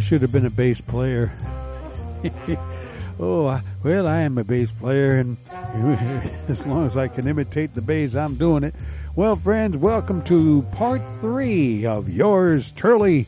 I should have been a bass player. oh, I, well, I am a bass player, and as long as I can imitate the bass, I'm doing it. Well, friends, welcome to part three of yours truly,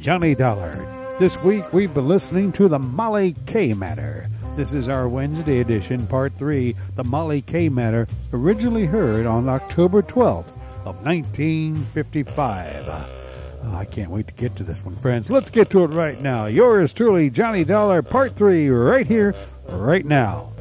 Johnny Dollar. This week we've been listening to the Molly K Matter. This is our Wednesday edition, part three, the Molly K Matter, originally heard on October 12th of 1955. Oh, I can't wait to get to this one, friends. Let's get to it right now. Yours truly, Johnny Dollar, part three, right here, right now.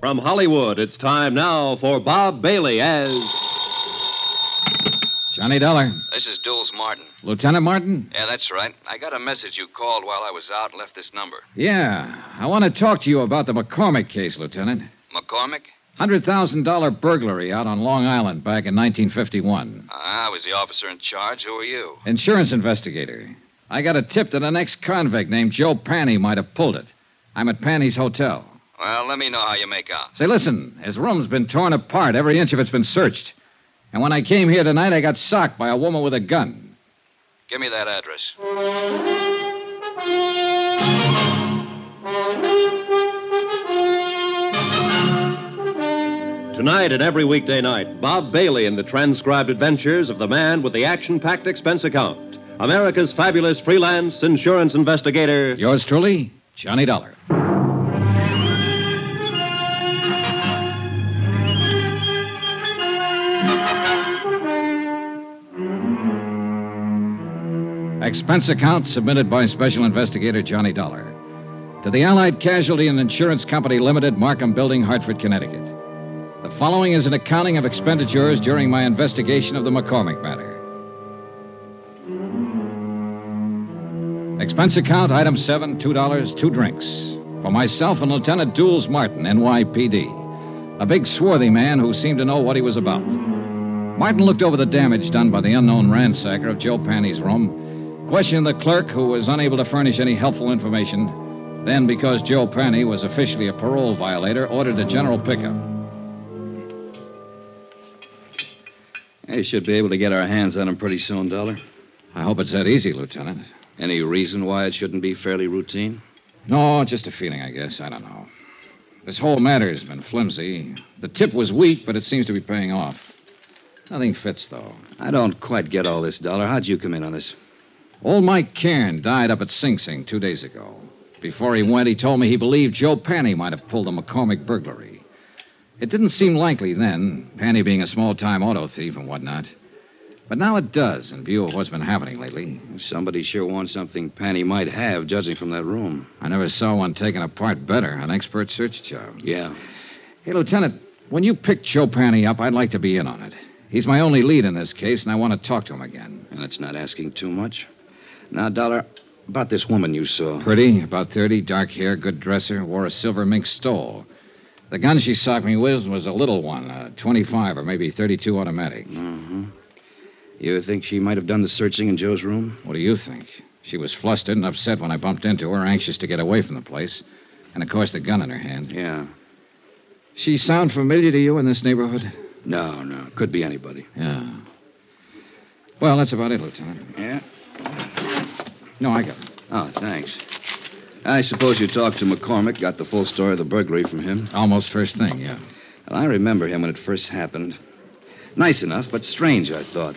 From Hollywood, it's time now for Bob Bailey as. Johnny Dollar. This is Dulles Martin. Lieutenant Martin? Yeah, that's right. I got a message you called while I was out and left this number. Yeah. I want to talk to you about the McCormack case, Lieutenant. McCormack? $100,000 burglary out on Long Island back in 1951. Ah, I was the officer in charge. Who are you? Insurance investigator. I got a tip that an ex convict named Joe Panny might have pulled it. I'm at Panny's hotel. Well, let me know how you make out. Say, listen, his room's been torn apart. Every inch of it's been searched. And when I came here tonight, I got socked by a woman with a gun. Give me that address. Tonight and every weekday night, Bob Bailey in the transcribed adventures of the man with the action packed expense account. America's fabulous freelance insurance investigator. Yours truly, Johnny Dollar. Expense account submitted by Special Investigator Johnny Dollar to the Allied Casualty and Insurance Company Limited, Markham Building, Hartford, Connecticut. The following is an accounting of expenditures during my investigation of the McCormack matter. Expense account, item seven, $2, two drinks. For myself and Lieutenant Dulles Martin, NYPD. A big, swarthy man who seemed to know what he was about. Martin looked over the damage done by the unknown ransacker of Joe Panny's room, questioned the clerk who was unable to furnish any helpful information, then, because Joe Panny was officially a parole violator, ordered a general pickup. Hey, should be able to get our hands on him pretty soon, Dollar. I hope it's that easy, Lieutenant. Any reason why it shouldn't be fairly routine? No, just a feeling, I guess. I don't know. This whole matter has been flimsy. The tip was weak, but it seems to be paying off. Nothing fits, though. I don't quite get all this, Dollar. How'd you come in on this? Old Mike Cairn died up at Sing Sing two days ago. Before he went, he told me he believed Joe Panny might have pulled the McCormack burglary. It didn't seem likely then, Panny being a small time auto thief and whatnot. But now it does, in view of what's been happening lately. Somebody sure wants something Panny might have, judging from that room. I never saw one taken apart better. An expert search job. Yeah. Hey, Lieutenant, when you picked Joe Panny up, I'd like to be in on it. He's my only lead in this case, and I want to talk to him again. And that's not asking too much. Now, Dollar, about this woman you saw. Pretty, about 30, dark hair, good dresser, wore a silver mink stole. The gun she socked me with was a little one, a 25 or maybe 32 automatic. Mm-hmm. You think she might have done the searching in Joe's room? What do you think? She was flustered and upset when I bumped into her, anxious to get away from the place. And of course, the gun in her hand. Yeah. She sound familiar to you in this neighborhood? No, no. Could be anybody. Yeah. Well, that's about it, Lieutenant. Yeah? No, I got it. Oh, thanks. I suppose you talked to McCormack, got the full story of the burglary from him. Almost first thing, yeah. Well, I remember him when it first happened. Nice enough, but strange, I thought.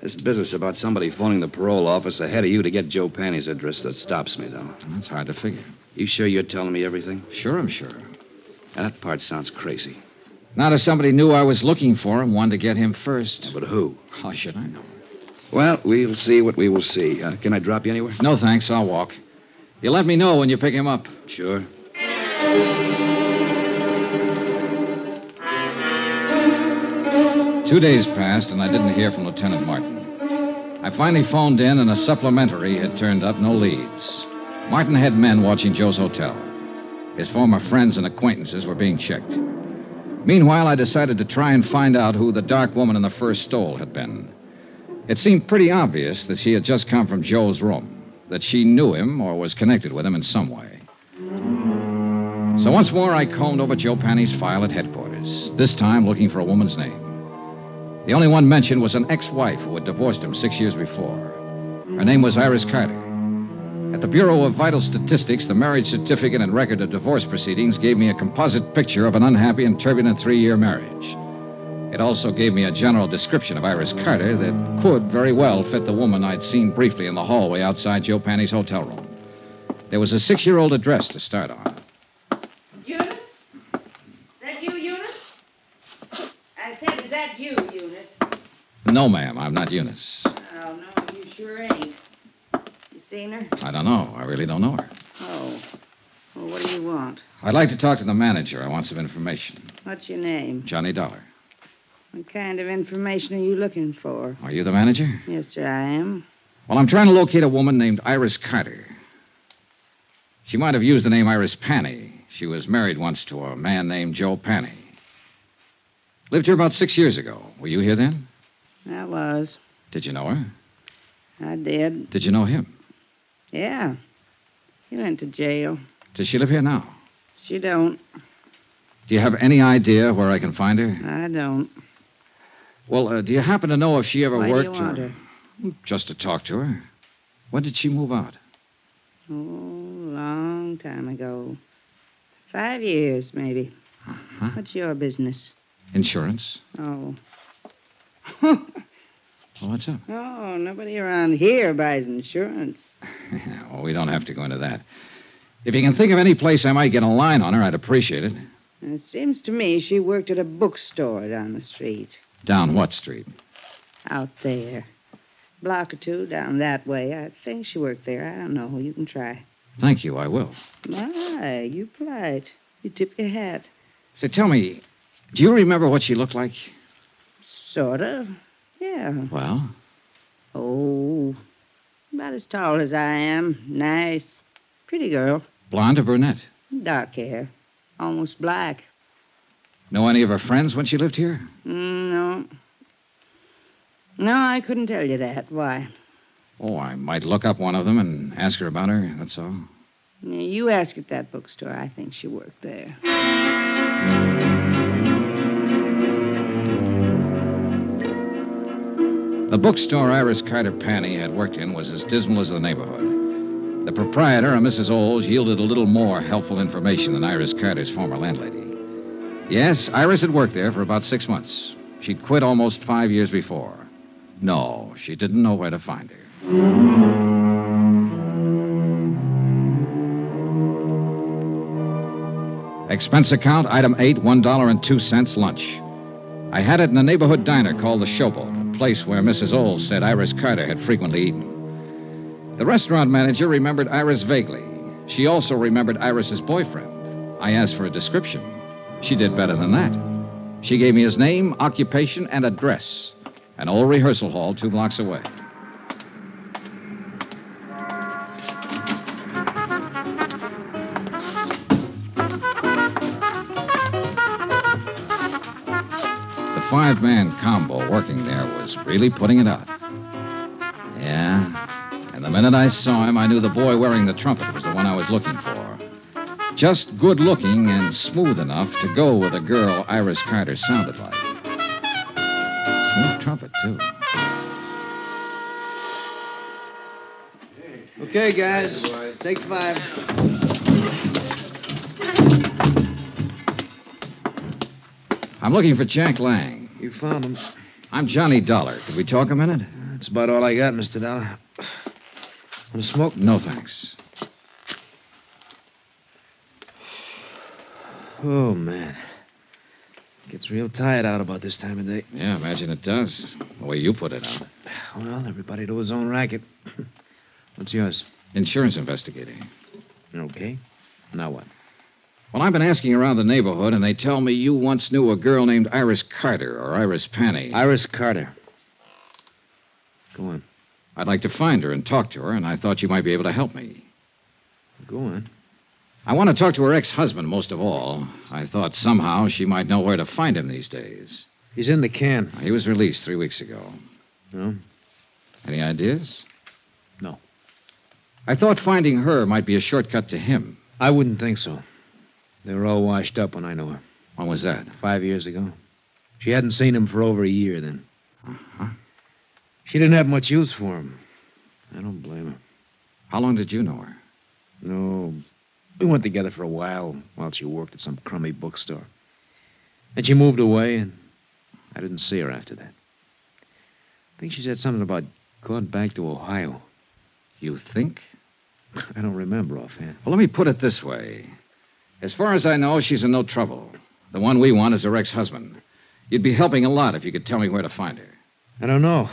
This business about somebody phoning the parole office ahead of you to get Joe Panny's address that stops me, though. That's hard to figure. You sure you're telling me everything? Sure, I'm sure. That part sounds crazy. Not if somebody knew I was looking for him, wanted to get him first. But who? How should I know? Well, we'll see what we will see. Uh, can I drop you anywhere? No, thanks. I'll walk. You let me know when you pick him up. Sure. Two days passed, and I didn't hear from Lieutenant Martin. I finally phoned in, and a supplementary had turned up no leads. Martin had men watching Joe's hotel. His former friends and acquaintances were being checked. Meanwhile, I decided to try and find out who the dark woman in the first stole had been. It seemed pretty obvious that she had just come from Joe's room, that she knew him or was connected with him in some way. So once more, I combed over Joe Panny's file at headquarters, this time looking for a woman's name. The only one mentioned was an ex wife who had divorced him six years before. Her name was Iris Carter. At the Bureau of Vital Statistics, the marriage certificate and record of divorce proceedings gave me a composite picture of an unhappy and turbulent three year marriage. It also gave me a general description of Iris Carter that could very well fit the woman I'd seen briefly in the hallway outside Joe Panny's hotel room. There was a six year old address to start on. Eunice? Is that you, Eunice? I said, is that you, Eunice? No, ma'am, I'm not Eunice. Oh, no, you sure ain't. You seen her? I don't know. I really don't know her. Oh. Well, what do you want? I'd like to talk to the manager. I want some information. What's your name? Johnny Dollar. What kind of information are you looking for? Are you the manager? Yes, sir, I am. Well, I'm trying to locate a woman named Iris Carter. She might have used the name Iris Panny. She was married once to a man named Joe Panny. Lived here about six years ago. Were you here then? I was. Did you know her? I did. Did you know him? Yeah. He went to jail. Does she live here now? She don't. Do you have any idea where I can find her? I don't. Well, uh, do you happen to know if she ever Why do you worked want or... her? Just to talk to her. When did she move out? Oh, long time ago. Five years, maybe. Uh-huh. What's your business? Insurance? Oh. Well, what's up? Oh, nobody around here buys insurance. well, we don't have to go into that. If you can think of any place I might get a line on her, I'd appreciate it. It seems to me she worked at a bookstore down the street. Down what street? Out there. Block or two down that way. I think she worked there. I don't know. You can try. Thank you, I will. My, you polite. You tip your hat. Say, tell me, do you remember what she looked like? Sort of. Yeah. Well, Oh, about as tall as I am. Nice. Pretty girl. blonde or brunette? Dark hair. Almost black. Know any of her friends when she lived here? Mm, no. No, I couldn't tell you that. Why? Oh, I might look up one of them and ask her about her, that's all. Yeah, You ask at that bookstore. I think she worked there. The bookstore Iris Carter Panny had worked in was as dismal as the neighborhood. The proprietor, a Mrs. Oles, yielded a little more helpful information than Iris Carter's former landlady. Yes, Iris had worked there for about six months. She'd quit almost five years before. No, she didn't know where to find her. Expense account, item eight, one dollar and two cents lunch. I had it in a neighborhood diner called the Showboat, a place where Mrs. Oles said Iris Carter had frequently eaten. The restaurant manager remembered Iris vaguely. She also remembered Iris's boyfriend. I asked for a description. She did better than that. She gave me his name, occupation, and address. An old rehearsal hall two blocks away. The five man combo working there was really putting it out. Yeah. And the minute I saw him, I knew the boy wearing the trumpet was the one I was looking for. Just good looking and smooth enough to go with a girl Iris Carter sounded like. Smooth trumpet, too. Okay, guys. Take five. I'm looking for Jack Lang. You found him. I'm Johnny Dollar. Could we talk a minute? That's about all I got, Mr. Dollar. Want to smoke? No, thanks. Oh, man. Gets real tired out about this time of day. Yeah, imagine it does. The way you put it out. Well, everybody to his own racket. What's yours? Insurance investigator. Okay. Now what? Well, I've been asking around the neighborhood, and they tell me you once knew a girl named Iris Carter or Iris Panny. Iris Carter. Go on. I'd like to find her and talk to her, and I thought you might be able to help me. Go on. I want to talk to her ex husband most of all. I thought somehow she might know where to find him these days. He's in the can. He was released three weeks ago. No? Any ideas? No. I thought finding her might be a shortcut to him. I wouldn't think so. They were all washed up when I knew her. When was that? Five years ago. She hadn't seen him for over a year then. Uh-huh. She didn't have much use for him. I don't blame her. How long did you know her? No, we went together for a while while she worked at some crummy bookstore. And she moved away, and I didn't see her after that. I think she said something about going back to Ohio. You think? I don't remember offhand. Well, let me put it this way. As far as I know, she's in no trouble. The one we want is her ex husband. You'd be helping a lot if you could tell me where to find her. I don't know.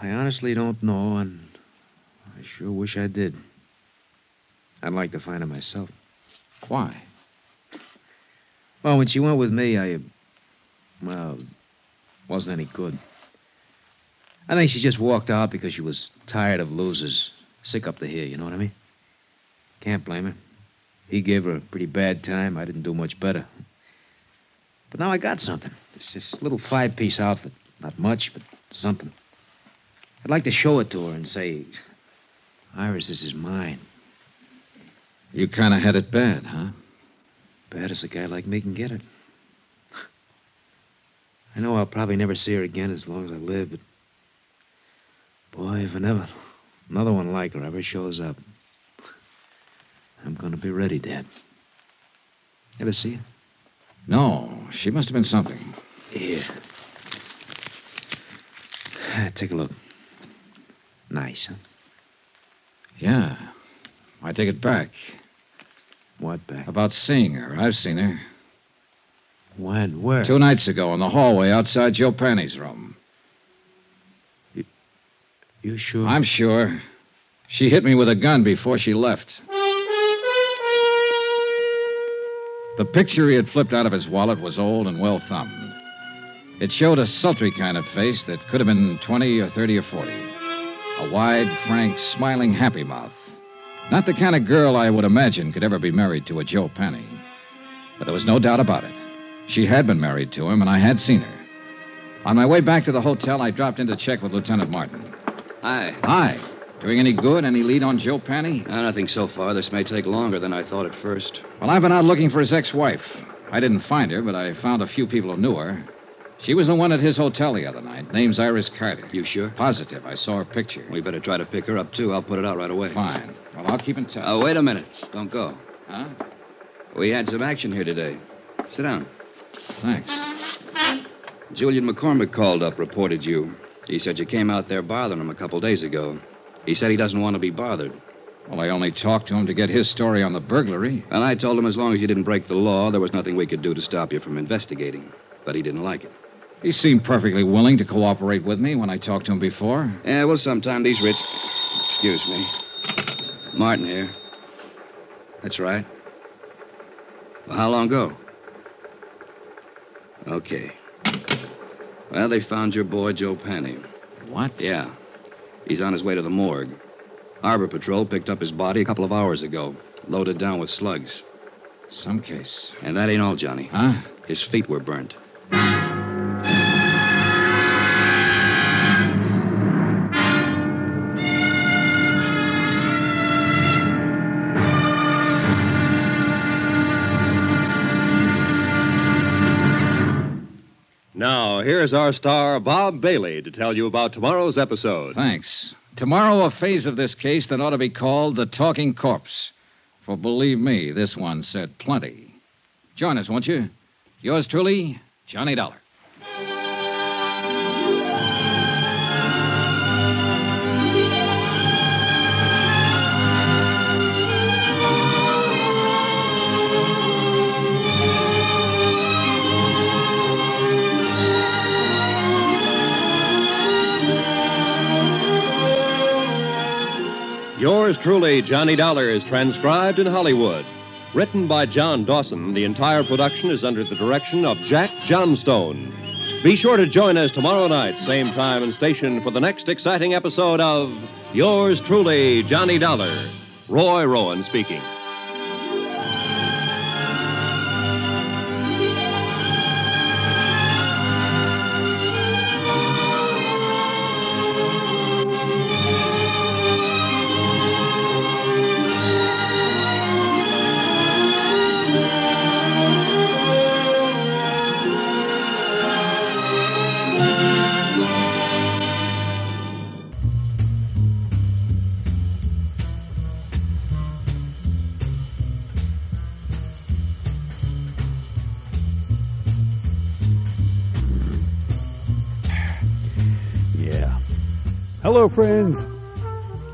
I honestly don't know, and I sure wish I did. I'd like to find her myself. Why? Well, when she went with me, I. Well, wasn't any good. I think she just walked out because she was tired of losers. Sick up to here, you know what I mean? Can't blame her. He gave her a pretty bad time. I didn't do much better. But now I got something. It's this little five piece outfit. Not much, but something. I'd like to show it to her and say, Iris, this is mine. You kind of had it bad, huh? Bad as a guy like me can get it. I know I'll probably never see her again as long as I live, but. Boy, if never another one like her ever shows up, I'm gonna be ready, Dad. Ever see her? No, she must have been something. Here. Take a look. Nice, huh? Yeah. I take it back. What back? About seeing her. I've seen her. When? Where? Two nights ago in the hallway outside Joe Penny's room. You sure? I'm sure. She hit me with a gun before she left. The picture he had flipped out of his wallet was old and well thumbed. It showed a sultry kind of face that could have been 20 or 30 or 40. A wide, frank, smiling, happy mouth. Not the kind of girl I would imagine could ever be married to a Joe Penny. But there was no doubt about it. She had been married to him, and I had seen her. On my way back to the hotel, I dropped in to check with Lieutenant Martin. Hi. Hi. Doing any good? Any lead on Joe Penny? Nothing so far. This may take longer than I thought at first. Well, I've been out looking for his ex wife. I didn't find her, but I found a few people who knew her. She was the one at his hotel the other night. Name's Iris Carter. You sure? Positive. I saw her picture. We better try to pick her up, too. I'll put it out right away. Fine. Well, I'll keep in touch. Oh, wait a minute. Don't go. Huh? We had some action here today. Sit down. Thanks. Julian McCormack called up, reported you. He said you came out there bothering him a couple days ago. He said he doesn't want to be bothered. Well, I only talked to him to get his story on the burglary. And I told him as long as you didn't break the law, there was nothing we could do to stop you from investigating. But he didn't like it. He seemed perfectly willing to cooperate with me when I talked to him before. Yeah, well, sometime these rich. Excuse me. Martin here. That's right. Well, how long ago? Okay. Well, they found your boy, Joe Penny. What? Yeah. He's on his way to the morgue. Harbor Patrol picked up his body a couple of hours ago, loaded down with slugs. Some case. And that ain't all, Johnny. Huh? His feet were burnt. Here's our star, Bob Bailey, to tell you about tomorrow's episode. Thanks. Tomorrow, a phase of this case that ought to be called the Talking Corpse. For believe me, this one said plenty. Join us, won't you? Yours truly, Johnny Dollar. Yours truly, Johnny Dollar, is transcribed in Hollywood. Written by John Dawson, the entire production is under the direction of Jack Johnstone. Be sure to join us tomorrow night, same time and station, for the next exciting episode of Yours truly, Johnny Dollar. Roy Rowan speaking. Hello, friends.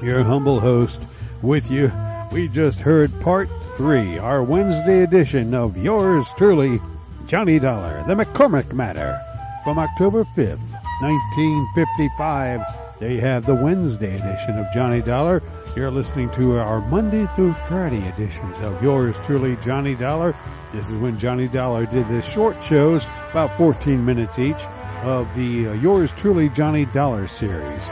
Your humble host with you. We just heard part three, our Wednesday edition of yours truly, Johnny Dollar, The McCormack Matter, from October 5th, 1955. They have the Wednesday edition of Johnny Dollar. You're listening to our Monday through Friday editions of yours truly, Johnny Dollar. This is when Johnny Dollar did the short shows, about 14 minutes each, of the uh, Yours Truly Johnny Dollar series.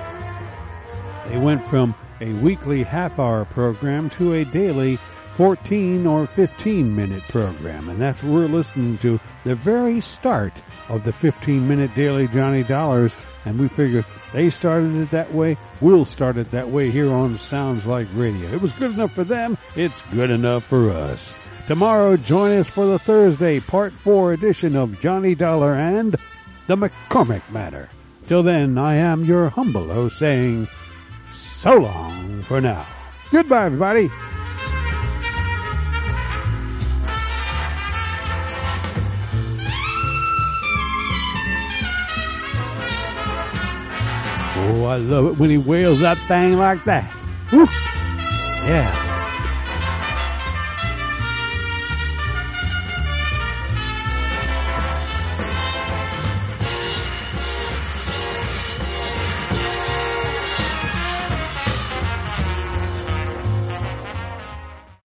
They went from a weekly half hour program to a daily 14 or 15 minute program. And that's what we're listening to the very start of the 15 minute daily Johnny Dollars. And we figured they started it that way. We'll start it that way here on Sounds Like Radio. It was good enough for them. It's good enough for us. Tomorrow, join us for the Thursday Part 4 edition of Johnny Dollar and the McCormack Matter. Till then, I am your humble host saying so long for now. Goodbye, everybody. Oh, I love it when he wails that thing like that. Woo. Yeah.